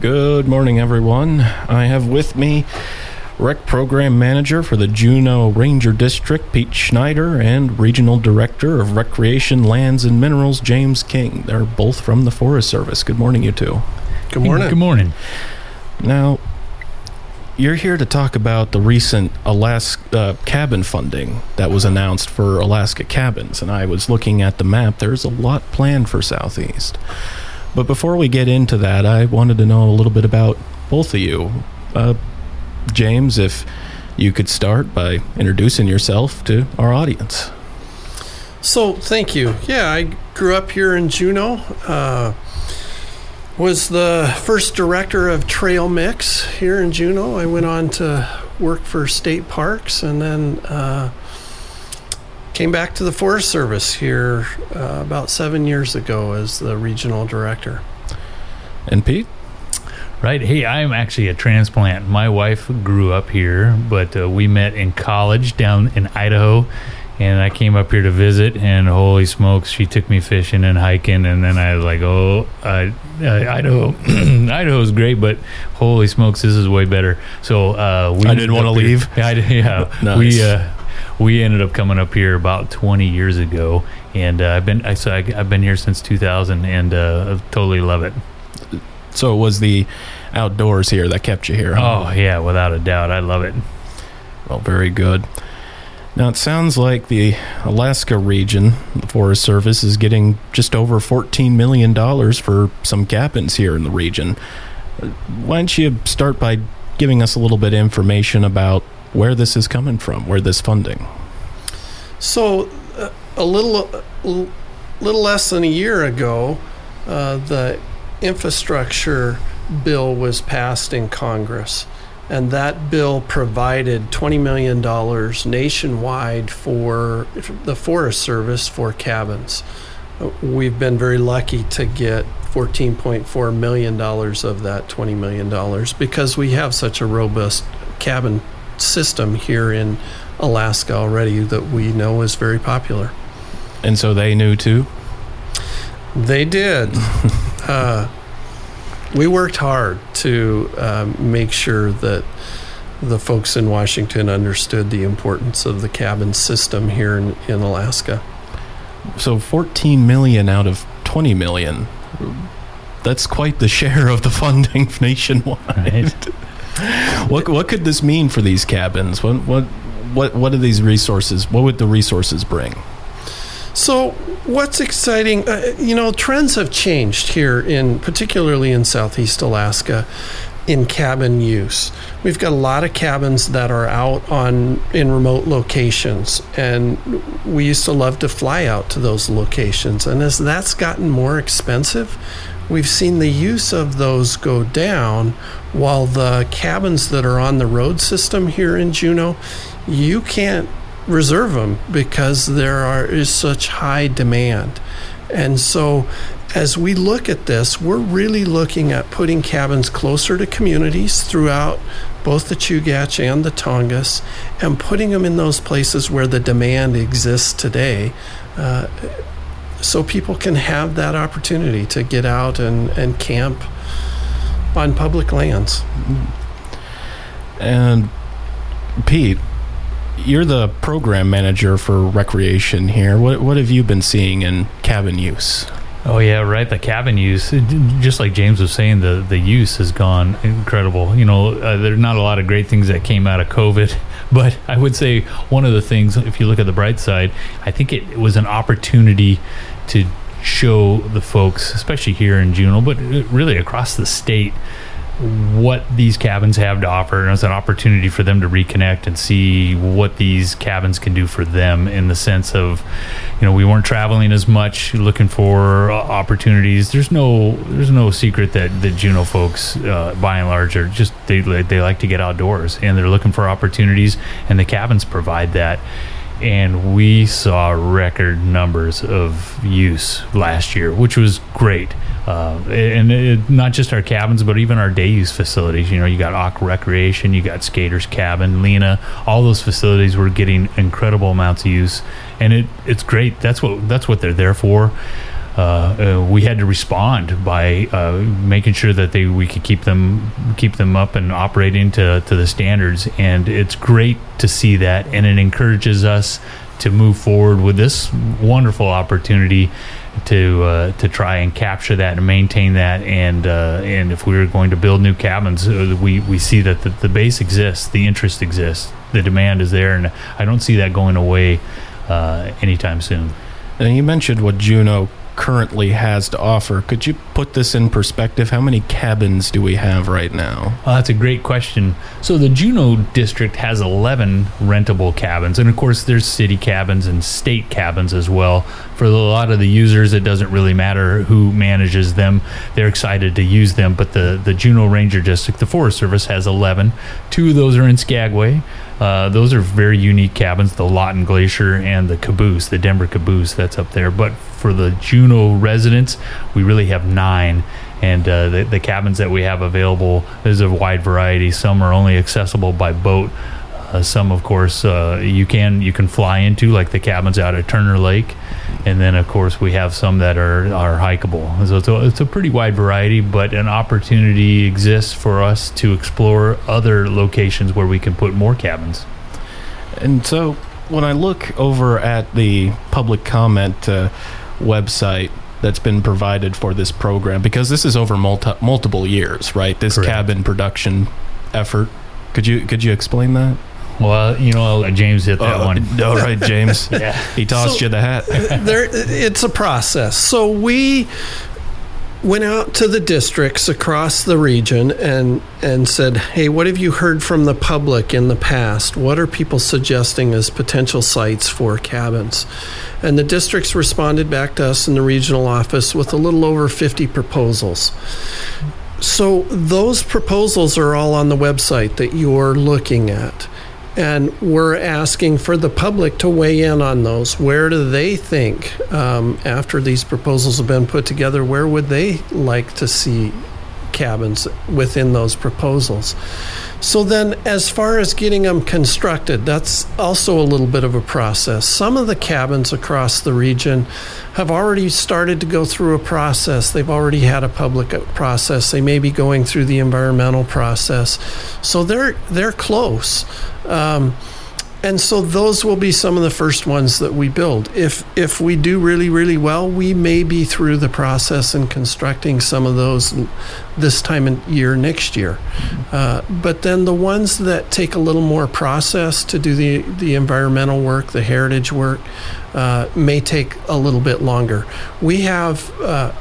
Good morning, everyone. I have with me Rec Program Manager for the Juneau Ranger District, Pete Schneider, and Regional Director of Recreation Lands and Minerals, James King. They're both from the Forest Service. Good morning, you two. Good morning. Good morning. Now, you're here to talk about the recent Alaska uh, cabin funding that was announced for Alaska cabins, and I was looking at the map. There's a lot planned for Southeast. But before we get into that, I wanted to know a little bit about both of you. Uh, James, if you could start by introducing yourself to our audience. So, thank you. Yeah, I grew up here in Juneau. Uh, was the first director of Trail Mix here in Juneau. I went on to work for state parks and then uh, came back to the Forest Service here uh, about seven years ago as the regional director. And Pete? Right. Hey, I'm actually a transplant. My wife grew up here, but uh, we met in college down in Idaho. And I came up here to visit, and holy smokes, she took me fishing and hiking. And then I was like, oh, uh, Idaho, is great, but holy smokes, this is way better. So uh, we I didn't want to leave. Yeah, I, yeah. Nice. we uh, we ended up coming up here about 20 years ago, and uh, I've been I, so I, I've been here since 2000, and uh, I totally love it. So it was the outdoors here that kept you here. huh? Oh yeah, without a doubt, I love it. Well, very good. Now, it sounds like the Alaska region, the Forest Service, is getting just over $14 million for some cabins here in the region. Uh, Why don't you start by giving us a little bit of information about where this is coming from, where this funding? So, uh, a little, a little less than a year ago, uh, the infrastructure bill was passed in Congress, and that bill provided twenty million dollars nationwide for the Forest Service for cabins. Uh, We've been very lucky to get fourteen point four million dollars of that twenty million dollars because we have such a robust cabin system here in Alaska already that we know is very popular. And so they knew too? They did. uh, we worked hard to um, make sure that the folks in Washington understood the importance of the cabin system here in, in Alaska. So 14 million out of 20 million. That's quite the share of the funding nationwide. What what could this mean for these cabins? What what what what are these resources? What would the resources bring? So, what's exciting? Uh, you know, trends have changed here in particularly in Southeast Alaska in cabin use. We've got a lot of cabins that are out on in remote locations and we used to love to fly out to those locations and as that's gotten more expensive, we've seen the use of those go down while the cabins that are on the road system here in Juneau, you can't reserve them because there are is such high demand. And so as we look at this, we're really looking at putting cabins closer to communities throughout both the Chugach and the Tongass and putting them in those places where the demand exists today. Uh, so people can have that opportunity to get out and, and camp on public lands. And Pete, you're the program manager for recreation here. What what have you been seeing in cabin use? Oh yeah, right. The cabin use, just like James was saying, the the use has gone incredible. You know, uh, there's not a lot of great things that came out of COVID, but I would say one of the things, if you look at the bright side, I think it, was an opportunity to show the folks, especially here in Juneau, but really across the state, what these cabins have to offer and it's an opportunity for them to reconnect and see what these cabins can do for them in the sense of you know we weren't traveling as much looking for uh, opportunities. There's no there's no secret that the Juneau folks uh, by and large are just they they like to get outdoors and they're looking for opportunities and the cabins provide that and we saw record numbers of use last year, which was great. Uh, and it, not just our cabins, but even our day use facilities. You know, you got Auk Recreation, you got Skaters Cabin, Lena. All those facilities were getting incredible amounts of use, and it it's great. That's what that's what they're there for. Uh, uh, we had to respond by uh, making sure that they we could keep them keep them up and operating to, to the standards. And it's great to see that, and it encourages us to move forward with this wonderful opportunity to uh, to try and capture that and maintain that. And uh, and if we are going to build new cabins, uh, we we see that the, the base exists, the interest exists, the demand is there, and I don't see that going away uh, anytime soon. And you mentioned what Juneau currently has to offer. Could you put this in perspective? How many cabins do we have right now? Uh, that's a great question. So the Juneau district has 11 rentable cabins, and of course there's city cabins and state cabins as well. For a lot of the users, it doesn't really matter who manages them; they're excited to use them. But the the Juneau Ranger District, the Forest Service, has 11. Two of those are in Skagway. Uh, those are very unique cabins, the Laughton Glacier and the Caboose, the Denver Caboose that's up there. But for the Juneau residents, we really have nine. And uh, the, the cabins that we have available, there's a wide variety. Some are only accessible by boat. Uh, some, of course, uh, you can you can fly into, like the cabins out at Turner Lake, and then, of course, we have some that are are hikeable. So it's a, it's a pretty wide variety, but an opportunity exists for us to explore other locations where we can put more cabins. And so when I look over at the public comment uh, website that's been provided for this program, because this is over multi- multiple years, right? This Correct. cabin production effort. Could you could you explain that? Well, you know, I'll let James hit that Uh, one. All right, James. Yeah. He tossed So- you the hat. there it's a process so we went out to the districts across the region and and said hey what have you heard from the public in the past what are people suggesting as potential sites for cabins and the districts responded back to us in the regional office with a little over 50 proposals so those proposals are all on the website that you're looking at. And we're asking for the public to weigh in on those. Where do they think, um, after these proposals have been put together, where would they like to see cabins within those proposals? So then, as far as getting them constructed, that's also a little bit of a process. Some of the cabins across the region have already started to go through a process. They've already had a public uh, process. They may be going through the environmental process. So they're they're close. Um, and so those will be some of the first ones that we build. If if we do really really well, we may be through the process and constructing some of those this time of year next year. Uh, but then the ones that take a little more process to do the the environmental work, the heritage work, uh, may take a little bit longer. We have. Uh,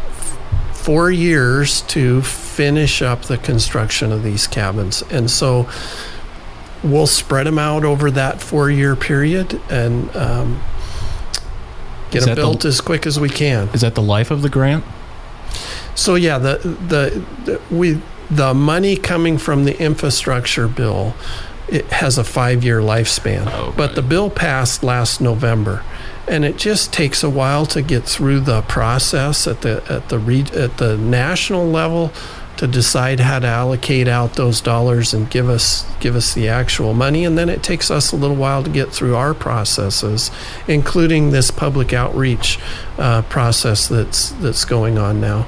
Four years to finish up the construction of these cabins. And so we'll spread them out over that four year period and um, get them that the- built as quick as we can. Is that the life of the grant? So yeah, the, the the we the money coming from the infrastructure bill it has a five year lifspan. Okay. But the bill passed last November, and it just takes a while to get through the process at the at the re, at the national level to decide how to allocate out those dollars and give us give us the actual money and then it takes us a little while to get through our processes including this public outreach uh, process that's that's going on now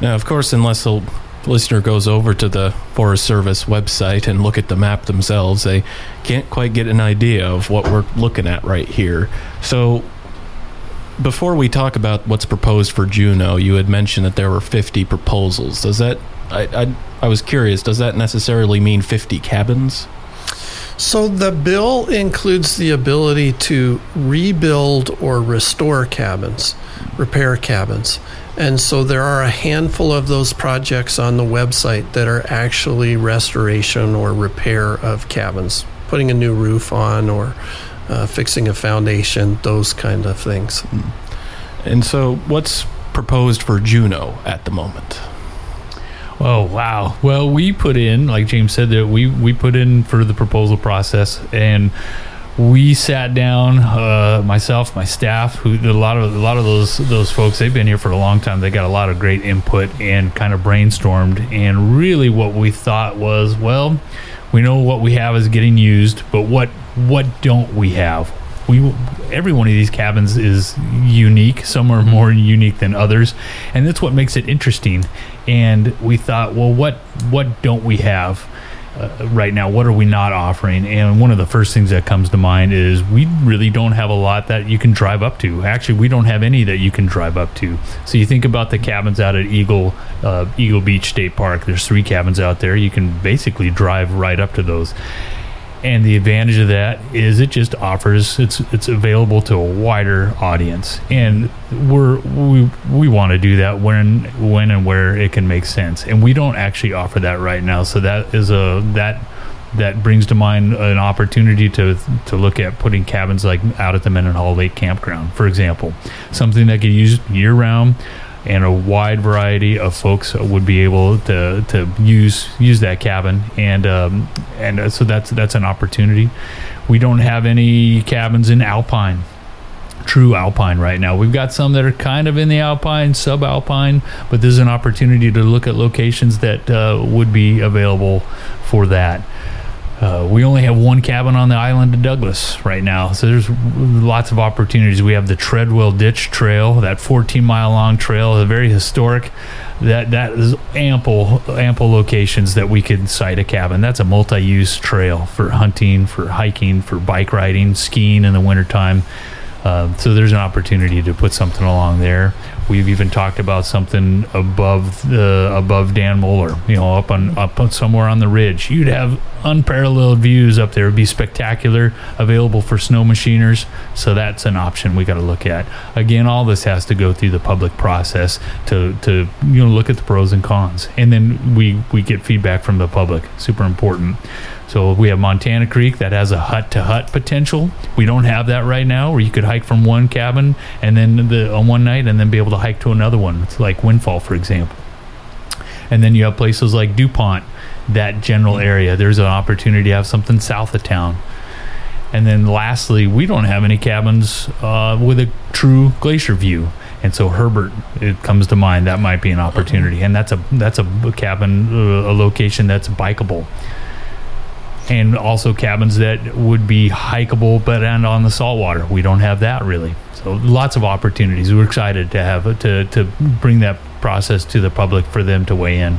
Now, of course, unless a listener goes over to the Forest Service website and look at the map themselves, they can't quite get an idea of what we're looking at right here. So, before we talk about what's proposed for Juneau, you had mentioned that there were 50 proposals. Does that, I, I, I was curious, does that necessarily mean 50 cabins? So the bill includes the ability to rebuild or restore cabins, repair cabins. And so there are a handful of those projects on the website that are actually restoration or repair of cabins, putting a new roof on or uh, fixing a foundation, those kind of things. And so, what's proposed for Juneau at the moment? Oh wow! Well, we put in, like James said, that we we put in for the proposal process, and we sat down, uh, myself, my staff, who a lot of a lot of those those folks. They've been here for a long time. They got a lot of great input and kind of brainstormed. And really, what we thought was, well, we know what we have is getting used, but what what don't we have? we every one of these cabins is unique. Some are more unique than others, and that's what makes it interesting. And we thought, well, what what don't we have? Uh, right now what are we not offering? And one of the first things that comes to mind is we really don't have a lot that you can drive up to. Actually we don't have any that you can drive up to. So you think about the cabins out at eagle uh, eagle beach state park. There's three cabins out there. You can basically drive right up to those and the advantage of that is it just offers it's it's available to a wider audience. And we're we we want to do that when when and where it can make sense. And we don't actually offer that right now. So that is a that that brings to mind an opportunity to to look at putting cabins like out at the Mendenhall Lake Campground, for example, something that can use year round and a wide variety of folks would be able to, to use use that cabin and um, and uh, so that's that's an opportunity. We don't have any cabins in alpine, true alpine right now. We've got some that are kind of in the alpine, subalpine, but there's an opportunity to look at locations that uh, would be available for that. Uh, we only have one cabin on the island of Douglas right now, so there's lots of opportunities. We have the Treadwell Ditch Trail, that 14 mile long trail, a very historic. That that is ample ample locations that we could site a cabin. That's a multi-use trail for hunting, for hiking, for bike riding, skiing in the wintertime. Uh, so there's an opportunity to put something along there. We've even talked about something above the above Dan Moller, you know, up on up on somewhere on the ridge. You'd have unparalleled views up there. It'd be spectacular, available for snow machiners. So that's an option we got to look at. Again, all this has to go through the public process to to you know look at the pros and cons, and then we we get feedback from the public. Super important. So we have Montana Creek that has a hut to hut potential. We don't have that right now, where you could hike from one cabin and then the, on one night and then be able to hike to another one. It's like Windfall, for example. And then you have places like DuPont, that general area. There's an opportunity to have something south of town. And then lastly, we don't have any cabins uh, with a true glacier view. And so Herbert, it comes to mind that might be an opportunity, and that's a that's a cabin, uh, a location that's bikeable and also cabins that would be hikeable but and on the saltwater. We don't have that really. So lots of opportunities. We're excited to have to to bring that process to the public for them to weigh in.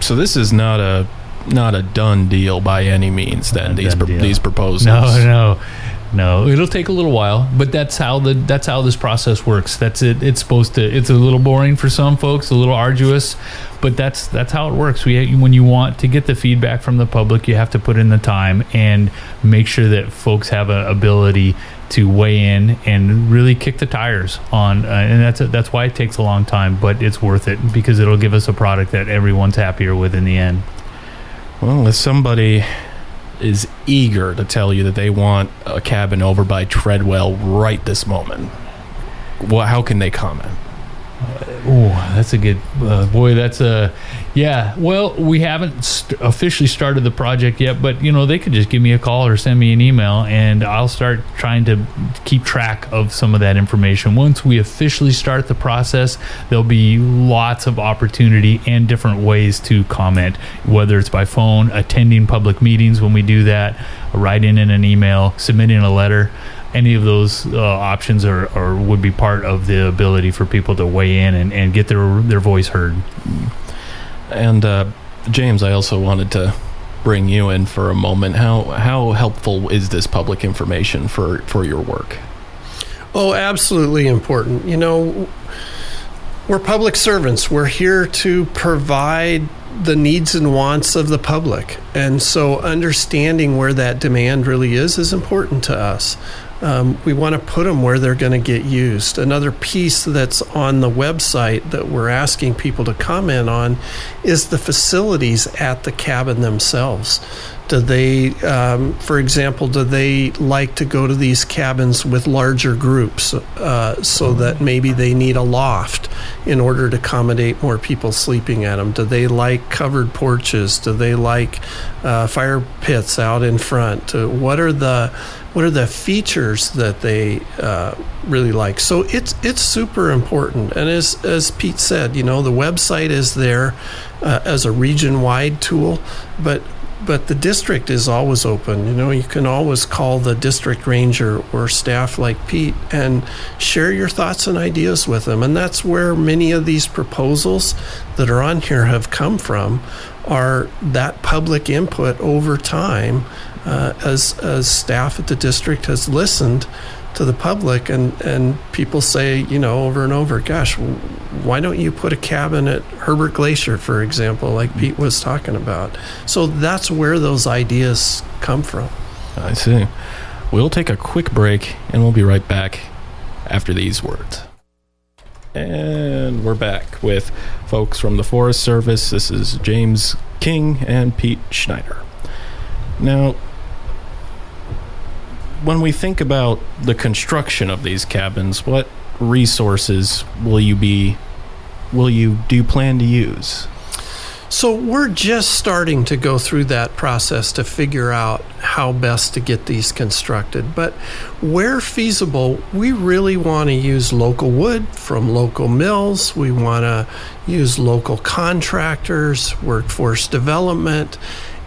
So this is not a not a done deal by any means. Then these pro- these proposals. No, no. No, it'll take a little while, but that's how the that's how this process works. That's it. It's supposed to. It's a little boring for some folks, a little arduous, but that's that's how it works. We when you want to get the feedback from the public, you have to put in the time and make sure that folks have an ability to weigh in and really kick the tires on. Uh, and that's that's why it takes a long time, but it's worth it because it'll give us a product that everyone's happier with in the end. Well, if somebody is eager to tell you that they want a cabin over by Treadwell right this moment, well, how can they comment? Oh, that's a good uh, boy. That's a yeah. Well, we haven't st- officially started the project yet, but you know they could just give me a call or send me an email, and I'll start trying to keep track of some of that information. Once we officially start the process, there'll be lots of opportunity and different ways to comment, whether it's by phone, attending public meetings when we do that, writing in an email, submitting a letter any of those uh, options are, are would be part of the ability for people to weigh in and, and get their their voice heard. And uh, James, I also wanted to bring you in for a moment. How how helpful is this public information for for your work? Oh, absolutely important. You know, we're public servants. We're here to provide the needs and wants of the public. And so understanding where that demand really is is important to us um, we want to put them where they're going to get used. Another piece that's on the website that we're asking people to comment on is the facilities at the cabin themselves. Do they, um, for example, do they like to go to these cabins with larger groups uh, so that maybe they need a loft in order to accommodate more people sleeping at them? Do they like covered porches? Do they like uh, fire pits out in front? Uh, what are the what are the features that they uh, really like? So it's it's super important. And as as Pete said, you know, the website is there uh, as a region wide tool, but but the district is always open. You know, you can always call the district ranger or staff like Pete and share your thoughts and ideas with them. And that's where many of these proposals that are on here have come from are that public input over time uh, as, as staff at the district has listened to the public and, and people say, you know, over and over, gosh, why don't you put a cabin at Herbert Glacier, for example, like mm-hmm. Pete was talking about? So that's where those ideas come from. I see. We'll take a quick break and we'll be right back after these words. And we're back with folks from the Forest Service. This is James King and Pete Schneider. Now, when we think about the construction of these cabins, what resources will you be will you do you plan to use? So we're just starting to go through that process to figure out how best to get these constructed. But where feasible, we really want to use local wood from local mills. We want to use local contractors, workforce development.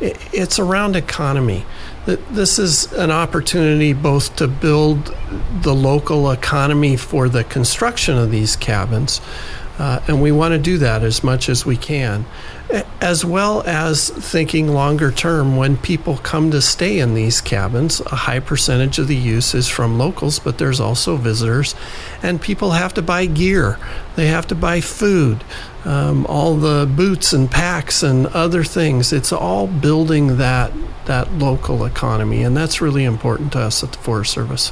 It's around economy this is an opportunity both to build the local economy for the construction of these cabins, uh, and we want to do that as much as we can, as well as thinking longer term when people come to stay in these cabins. A high percentage of the use is from locals, but there's also visitors, and people have to buy gear, they have to buy food. Um, all the boots and packs and other things. It's all building that that local economy, and that's really important to us at the Forest Service.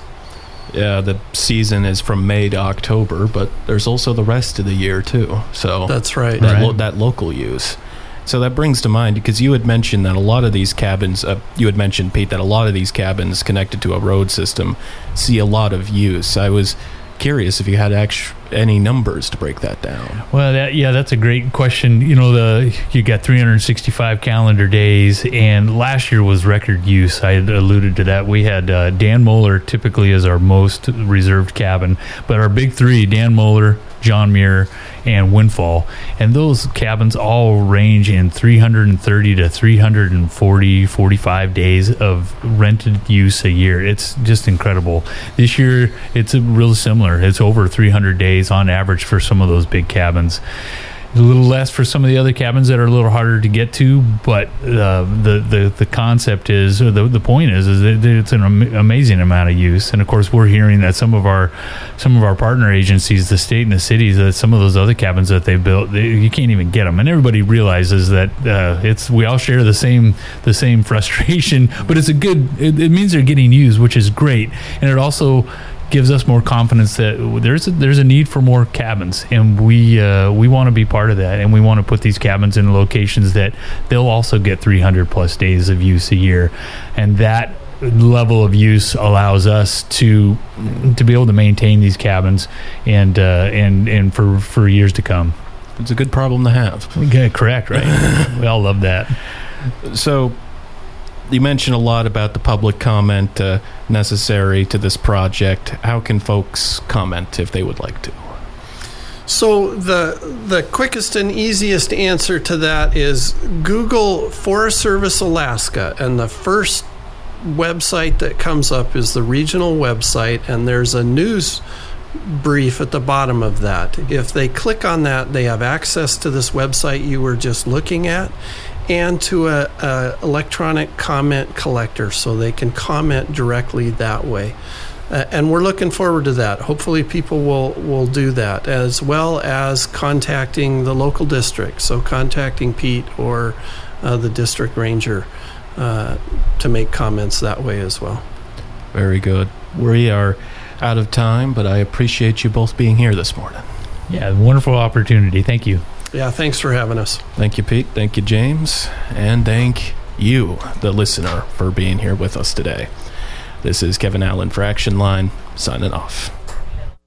Yeah, the season is from May to October, but there's also the rest of the year too. So that's right. That, right. Lo- that local use. So that brings to mind because you had mentioned that a lot of these cabins, uh, you had mentioned Pete, that a lot of these cabins connected to a road system see a lot of use. I was curious if you had any numbers to break that down. Well, that, yeah, that's a great question. You know, the you got 365 calendar days, and last year was record use. I alluded to that. We had uh, Dan Moller typically as our most reserved cabin, but our big three: Dan Moller, John Muir, and Windfall. And those cabins all range in 330 to 340, 45 days of rented use a year. It's just incredible. This year, it's real similar. It's over 300 days on average for some of those big cabins a little less for some of the other cabins that are a little harder to get to. But uh, the the the concept is, or the the point is, is that it's an am- amazing amount of use. And of course, we're hearing that some of our some of our partner agencies, the state and the cities, that some of those other cabins that they've built, they, you can't even get them. And everybody realizes that uh, it's we all share the same the same frustration. But it's a good. It, it means they're getting used, which is great, and it also gives us more confidence that there's a, there's a need for more cabins, and we uh, we want to be part of that, and we want to put these cabins in locations that they'll also get 300 plus days of use a year, and that level of use allows us to to be able to maintain these cabins and uh, and and for for years to come. It's a good problem to have. Okay, correct, right? we all love that. So you mentioned a lot about the public comment uh, necessary to this project. How can folks comment if they would like to? So the the quickest and easiest answer to that is Google Forest Service Alaska, and the first website that comes up is the regional website, and there's a news brief at the bottom of that. If they click on that, they have access to this website you were just looking at, and to a, a electronic comment collector, so they can comment directly that way. Uh, and we're looking forward to that. Hopefully, people will will do that as well as contacting the local district. So, contacting Pete or uh, the district ranger uh, to make comments that way as well. Very good. We are out of time, but I appreciate you both being here this morning. Yeah, wonderful opportunity. Thank you. Yeah, thanks for having us. Thank you, Pete. Thank you, James. And thank you, the listener, for being here with us today. This is Kevin Allen for Action Line, signing off.